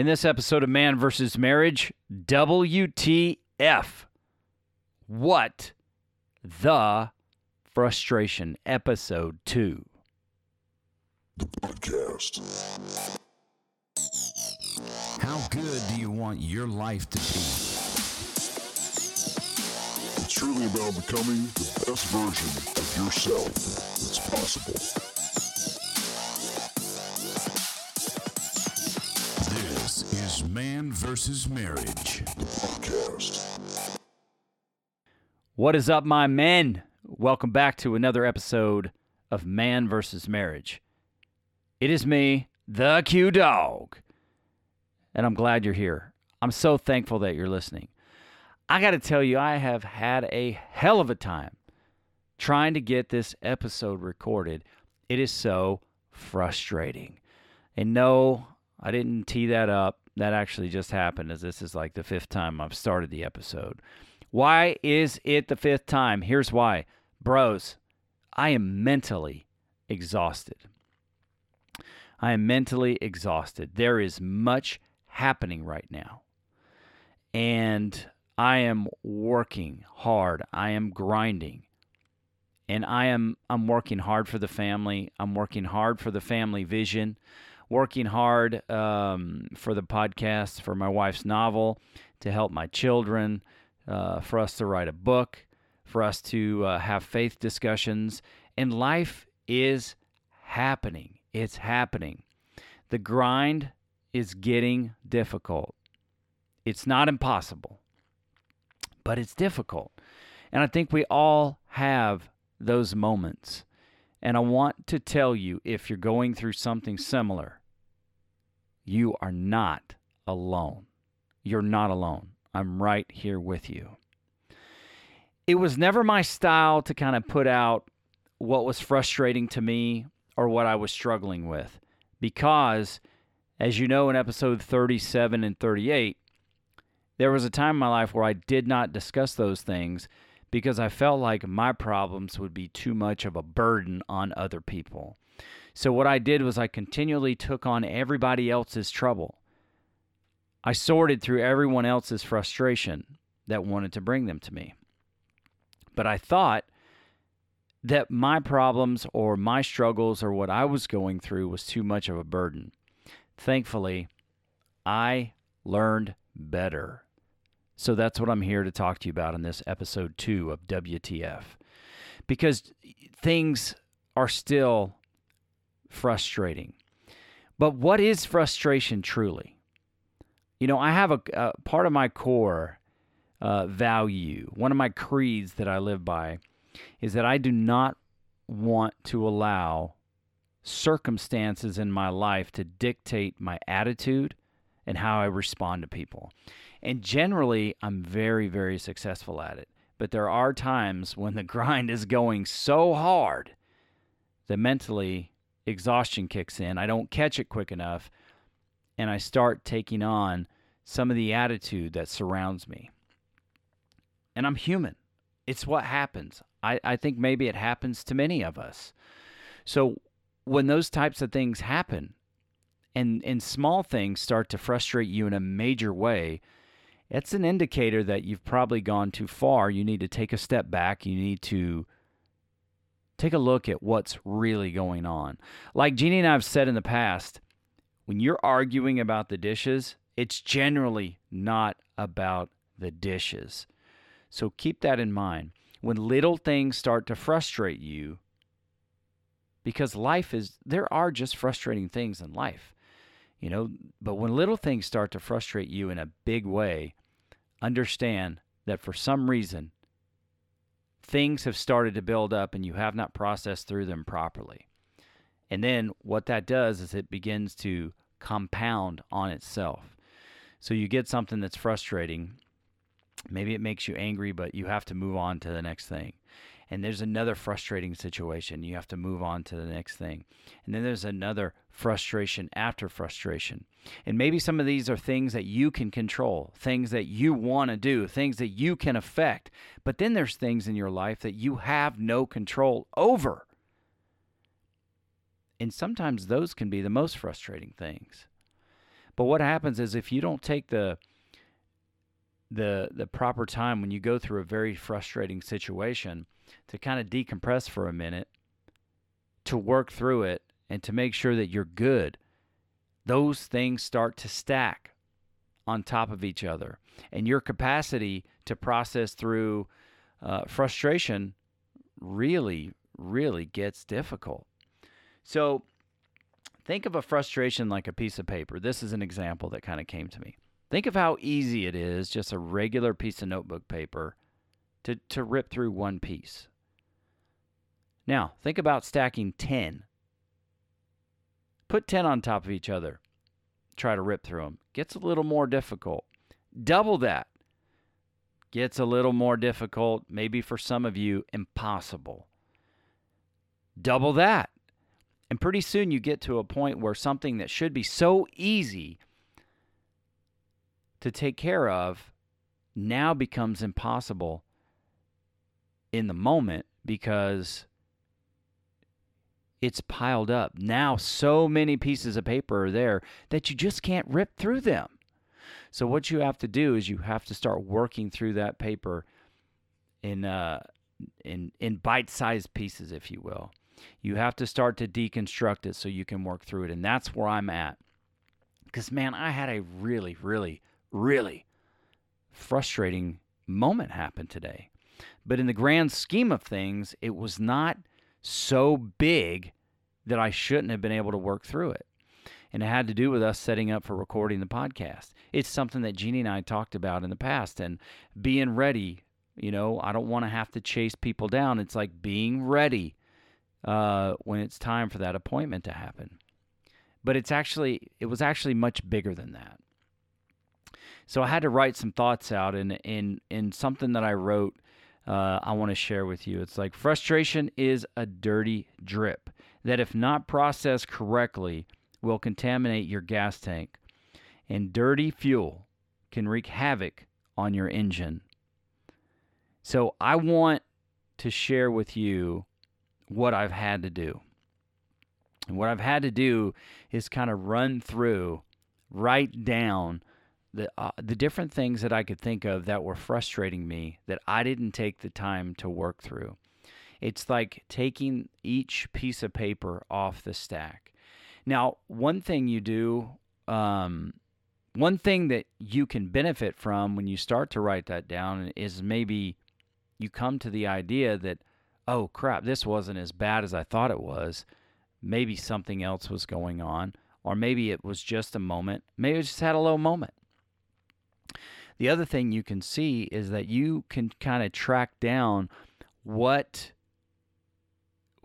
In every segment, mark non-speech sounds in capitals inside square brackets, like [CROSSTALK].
In this episode of Man versus Marriage, WTF. What the frustration, episode 2. The podcast. How good do you want your life to be? It's truly about becoming the best version of yourself that's possible. Man versus Marriage. Podcast. What is up, my men? Welcome back to another episode of Man versus Marriage. It is me, the Q Dog, and I'm glad you're here. I'm so thankful that you're listening. I got to tell you, I have had a hell of a time trying to get this episode recorded. It is so frustrating. And no, I didn't tee that up. That actually just happened, as this is like the fifth time I've started the episode. Why is it the fifth time? Here's why. Bros, I am mentally exhausted. I am mentally exhausted. There is much happening right now. And I am working hard. I am grinding. And I am I'm working hard for the family. I'm working hard for the family vision. Working hard um, for the podcast, for my wife's novel, to help my children, uh, for us to write a book, for us to uh, have faith discussions. And life is happening. It's happening. The grind is getting difficult. It's not impossible, but it's difficult. And I think we all have those moments. And I want to tell you if you're going through something similar, you are not alone. You're not alone. I'm right here with you. It was never my style to kind of put out what was frustrating to me or what I was struggling with because, as you know, in episode 37 and 38, there was a time in my life where I did not discuss those things because I felt like my problems would be too much of a burden on other people. So, what I did was I continually took on everybody else's trouble. I sorted through everyone else's frustration that wanted to bring them to me. But I thought that my problems or my struggles or what I was going through was too much of a burden. Thankfully, I learned better. So that's what I'm here to talk to you about in this episode two of WTF. Because things are still frustrating. But what is frustration truly? You know, I have a, a part of my core uh, value, one of my creeds that I live by, is that I do not want to allow circumstances in my life to dictate my attitude and how I respond to people. And generally, I'm very, very successful at it. But there are times when the [LAUGHS] grind is going so hard that mentally exhaustion kicks in. I don't catch it quick enough, and I start taking on some of the attitude that surrounds me. And I'm human. It's what happens. I, I think maybe it happens to many of us. So when those types of things happen and, and small things start to frustrate you in a major way, it's an indicator that you've probably gone too far. You need to take a step back. You need to take a look at what's really going on. Like Jeannie and I have said in the past, when you're arguing about the dishes, it's generally not about the dishes. So keep that in mind. When little things start to frustrate you, because life is, there are just frustrating things in life, you know, but when little things start to frustrate you in a big way, understand that for some reason, things have started to build up and you have not processed through them properly. And then what that does is it begins to compound on itself. So you get something that's frustrating. Maybe it makes you angry, but you have to move on to the next thing. And there's another frustrating situation. You have to move on to the next thing. And then there's another frustration after frustration. And maybe some of these are things that you can control, things that you want to do, things that you can affect. But then there's things in your life that you have no control over. And sometimes those can be the most frustrating things. But what happens is if you don't take the the the proper time when you go through a very frustrating situation to kind of decompress for a minute, to work through it and to make sure that you're good, those things start to stack on top of each other. And your capacity to process through uh, frustration really, really gets difficult. So think of a frustration like a piece of paper. This is an example that kind of came to me. Think of how easy it is, just a regular piece of notebook paper, to, to rip through one piece. Now, think about stacking 10. Put 10 on top of each other. Try to rip through them. Gets a little more difficult. Double that. Gets a little more difficult. Maybe for some of you, impossible. Double that. And pretty soon you get to a point where something that should be so easy to take care of now becomes impossible in the moment because it's piled up. Now, so many pieces of paper are there that you just can't rip through them. So, what you have to do is you have to start working through that paper in, uh, in, in bite sized pieces, if you will. You have to start to deconstruct it so you can work through it. And that's where I'm at. Because, man, I had a really, really, really frustrating moment happened today. But in the grand scheme of things, it was not so big that I shouldn't have been able to work through it. And it had to do with us setting up for recording the podcast. It's something that Jeannie and I talked about in the past and being ready. You know, I don't want to have to chase people down. It's like being ready uh, when it's time for that appointment to happen. But it's actually, it was actually much bigger than that. So I had to write some thoughts out, and in in something that I wrote uh, I want to share with you. It's like frustration is a dirty drip that, if not processed correctly, will contaminate your gas tank. And dirty fuel can wreak havoc on your engine. So, I want to share with you what I've had to do. And what I've had to do is kind of run through, write down the uh, the different things that I could think of that were frustrating me that I didn't take the time to work through. It's like taking each piece of paper off the stack. Now, one thing you do, um, one thing that you can benefit from when you start to write that down is maybe you come to the idea that, oh crap, this wasn't as bad as I thought it was. Maybe something else was going on, or maybe it was just a moment. Maybe I just had a low moment. The other thing you can see is that you can kind of track down what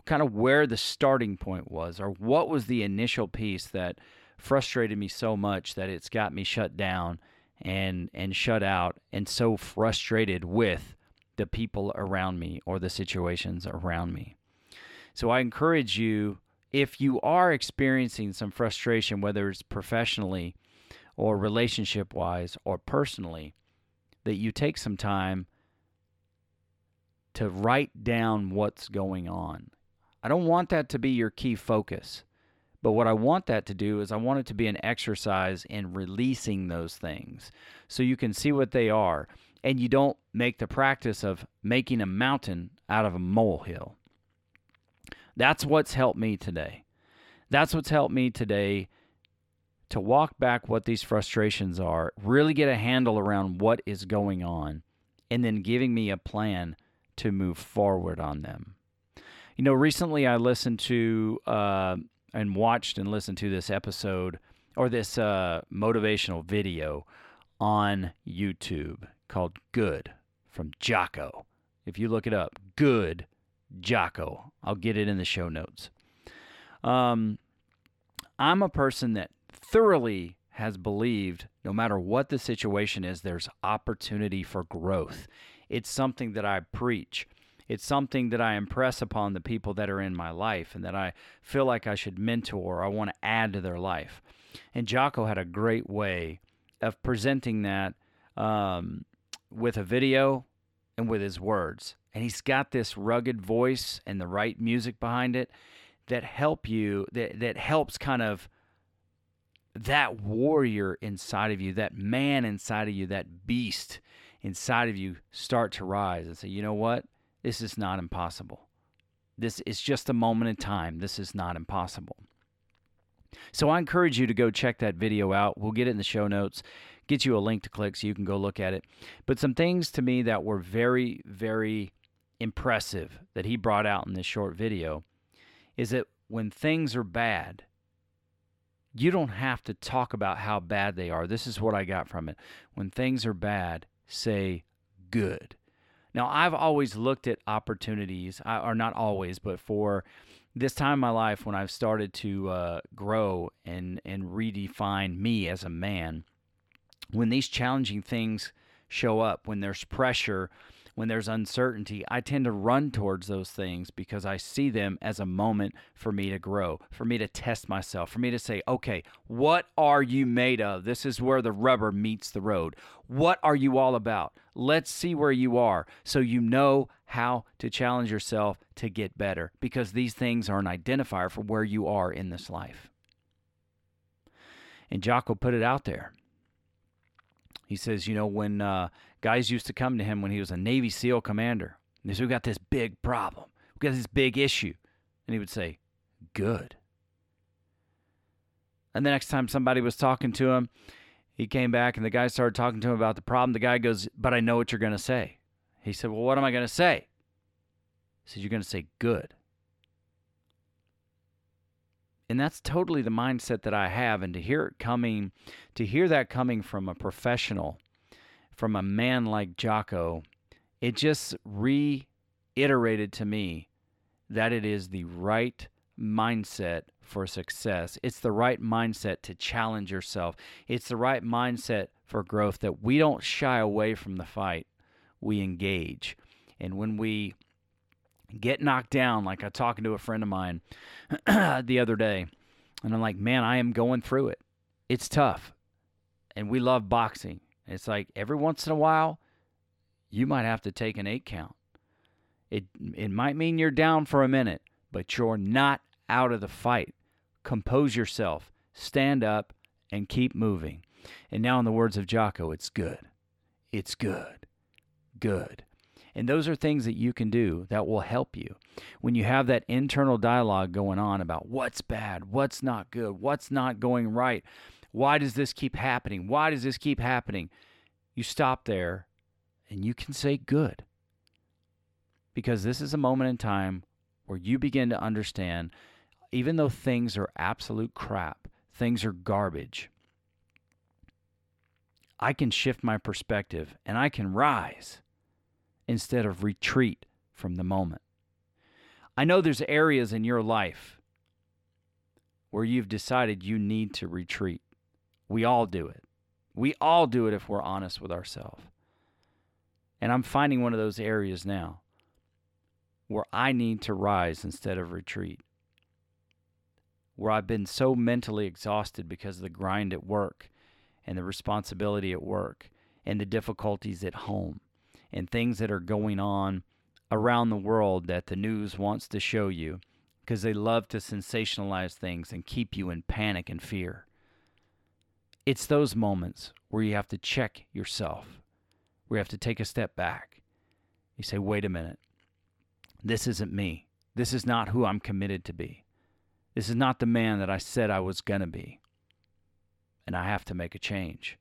kind of where the starting point was or what was the initial piece that frustrated me so much that it's got me shut down and and shut out and so frustrated with the people around me or the situations around me. So I encourage you if you are experiencing some frustration whether it's professionally or relationship wise or personally, that you take some time to write down what's going on. I don't want that to be your key focus. But what I want that to do is I want it to be an exercise in releasing those things so you can see what they are and you don't make the practice of making a mountain out of a molehill. That's what's helped me today. That's what's helped me today to walk back what these frustrations are, really get a handle around what is going on, and then giving me a plan to move forward on them. You know, recently I listened to uh, and watched and listened to this episode or this uh, motivational video on YouTube called Good from Jocko. If you look it up, Good Jocko. I'll get it in the show notes. Um, I'm a person that thoroughly has believed no matter what the situation is, there's opportunity for growth. It's something that I preach. It's something that I impress upon the people that are in my life and that I feel like I should mentor or I want to add to their life. And Jocko had a great way of presenting that um, with a video and with his words. And he's got this rugged voice and the right music behind it that help you that that helps kind of that warrior inside of you, that man inside of you, that beast inside of you start to rise and say, you know what? This is not impossible. This is just a moment in time. This is not impossible. So I encourage you to go check that video out. We'll get it in the show notes, get you a link to click so you can go look at it. But some things to me that were very, very impressive that he brought out in this short video is that when things are bad, you don't have to talk about how bad they are. This is what I got from it. When things are bad, say good. Now, I've always looked at opportunities, or not always, but for this time in my life when I've started to uh, grow and, and redefine me as a man, when these challenging things show up, when there's pressure, when there's uncertainty, I tend to run towards those things because I see them as a moment for me to grow, for me to test myself, for me to say, okay, what are you made of? This is where the rubber meets the road. What are you all about? Let's see where you are so you know how to challenge yourself to get better because these things are an identifier for where you are in this life. And Jocko put it out there. He says, you know, when uh, guys used to come to him when he was a Navy SEAL commander, and they said, we got this big problem, we got this big issue. And he would say, good. And the next time somebody was talking to him, he came back and the guy started talking to him about the problem. The guy goes, But I know what you're going to say. He said, Well, what am I going to say? He said, You're going to say good. And that's totally the mindset that I have. And to hear it coming, to hear that coming from a professional, from a man like Jocko, it just reiterated to me that it is the right mindset for success. It's the right mindset to challenge yourself. It's the right mindset for growth that we don't shy away from the fight, we engage. And when we get knocked down, like I was talking to a friend of mine [CLEARS THROAT] the other day, and I'm like, man, I am going through it. It's tough. And we love boxing. It's like every once in a while, you might have to take an eight count. It it might mean you're down for a minute, but you're not out of the fight. Compose yourself, stand up, and keep moving. And now, in the words of Jocko, it's good. It's good. Good. And those are things that you can do that will help you. When you have that internal dialogue going on about what's bad, what's not good, what's not going right, why does this keep happening? Why does this keep happening? You stop there and you can say good. Because this is a moment in time where you begin to understand, even though things are absolute crap, things are garbage, I can shift my perspective and I can rise instead of retreat from the moment. I know there's areas in your life where you've decided you need to retreat. We all do it. We all do it if we're honest with ourselves. And I'm finding one of those areas now where I need to rise instead of retreat. Where I've been so mentally exhausted because of the grind at work and the responsibility at work and the difficulties at home and things that are going on around the world that the news wants to show you because they love to sensationalize things and keep you in panic and fear. It's those moments where you have to check yourself, where you have to take a step back. You say, wait a minute, this isn't me. This is not who I'm committed to be. This is not the man that I said I was going to be. And I have to make a change.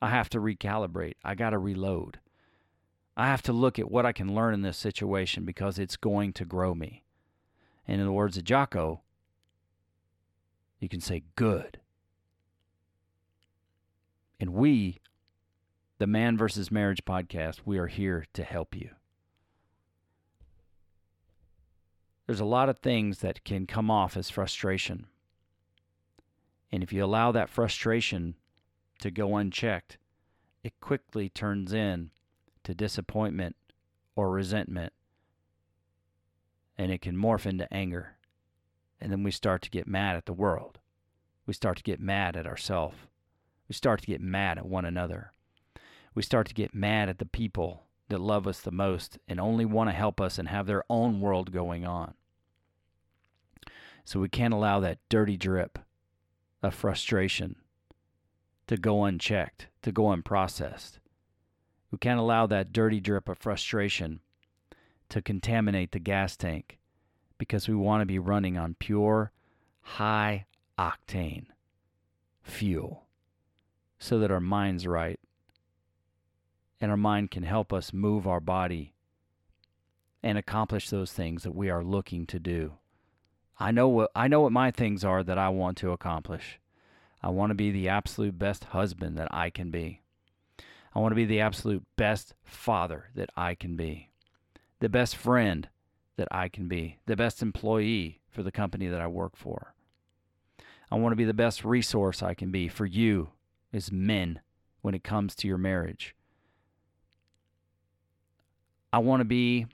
I have to recalibrate. I got to reload. I have to look at what I can learn in this situation because it's going to grow me. And in the words of Jocko, you can say good. And we, the Man versus Marriage podcast, we are here to help you. There's a lot of things that can come off as frustration. And if you allow that frustration to go unchecked, it quickly turns in to disappointment or resentment. And it can morph into anger. And then we start to get mad at the world. We start to get mad at ourselves. We start to get mad at one another. We start to get mad at the people that love us the most and only want to help us and have their own world going on. So we can't allow that dirty drip of frustration to go unchecked, to go unprocessed. We can't allow that dirty drip of frustration to contaminate the gas tank because we want to be running on pure, high octane fuel so that our mind's right and our mind can help us move our body and accomplish those things that we are looking to do. I know what I know what my things are that I want to accomplish. I want to be the absolute best husband that I can be. I want to be the absolute best father that I can be. The best friend that I can be. The best employee for the company that I work for. I want to be the best resource I can be for you as men when it comes to your marriage. I want to be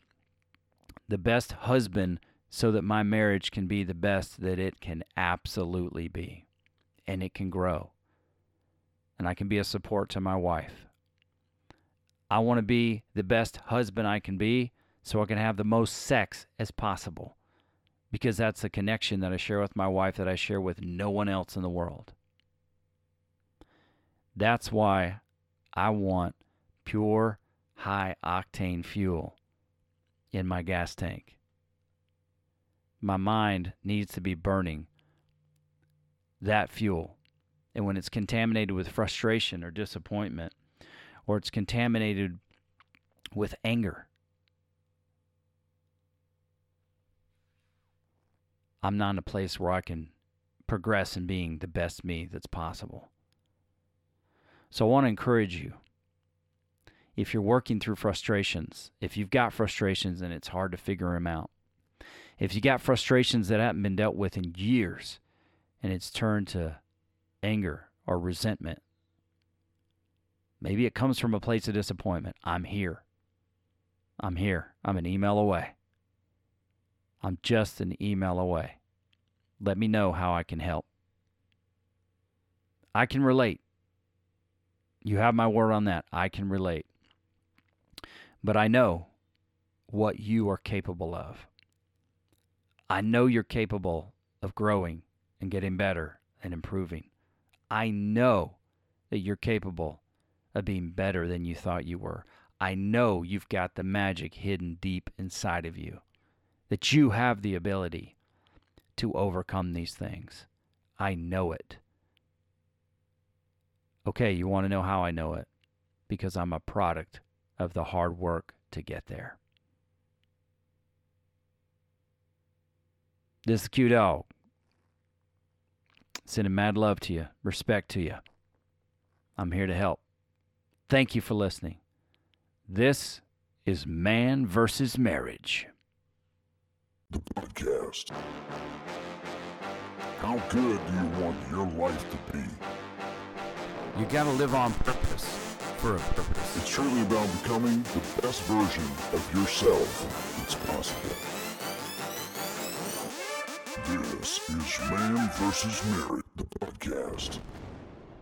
the best husband so that my marriage can be the best that it can absolutely be and it can grow. And I can be a support to my wife. I want to be the best husband I can be so I can have the most sex as possible because that's the connection that I share with my wife that I share with no one else in the world. That's why I want pure, high octane fuel in my gas tank. My mind needs to be burning that fuel. And when it's contaminated with frustration or disappointment, or it's contaminated with anger, I'm not in a place where I can progress in being the best me that's possible. So I want to encourage you. If you're working through frustrations, if you've got frustrations and it's hard to figure them out, if you got frustrations that haven't been dealt with in years and it's turned to anger or resentment, maybe it comes from a place of disappointment. I'm here. I'm here. I'm an email away. I'm just an email away. Let me know how I can help. I can relate. You have my word on that. I can relate. But I know what you are capable of. I know you're capable of growing and getting better and improving. I know that you're capable of being better than you thought you were. I know you've got the magic hidden deep inside of you, that you have the ability to overcome these things. I know it. Okay, you want to know how I know it? Because I'm a product of the hard work to get there. This is Q Dog. Sending mad love to you, respect to you. I'm here to help. Thank you for listening. This is Man versus Marriage. The podcast. How good do you want your life to be? You gotta live on purpose for a purpose. It's truly about becoming the best version of yourself that's possible. This is Man vs. Marriage, the podcast.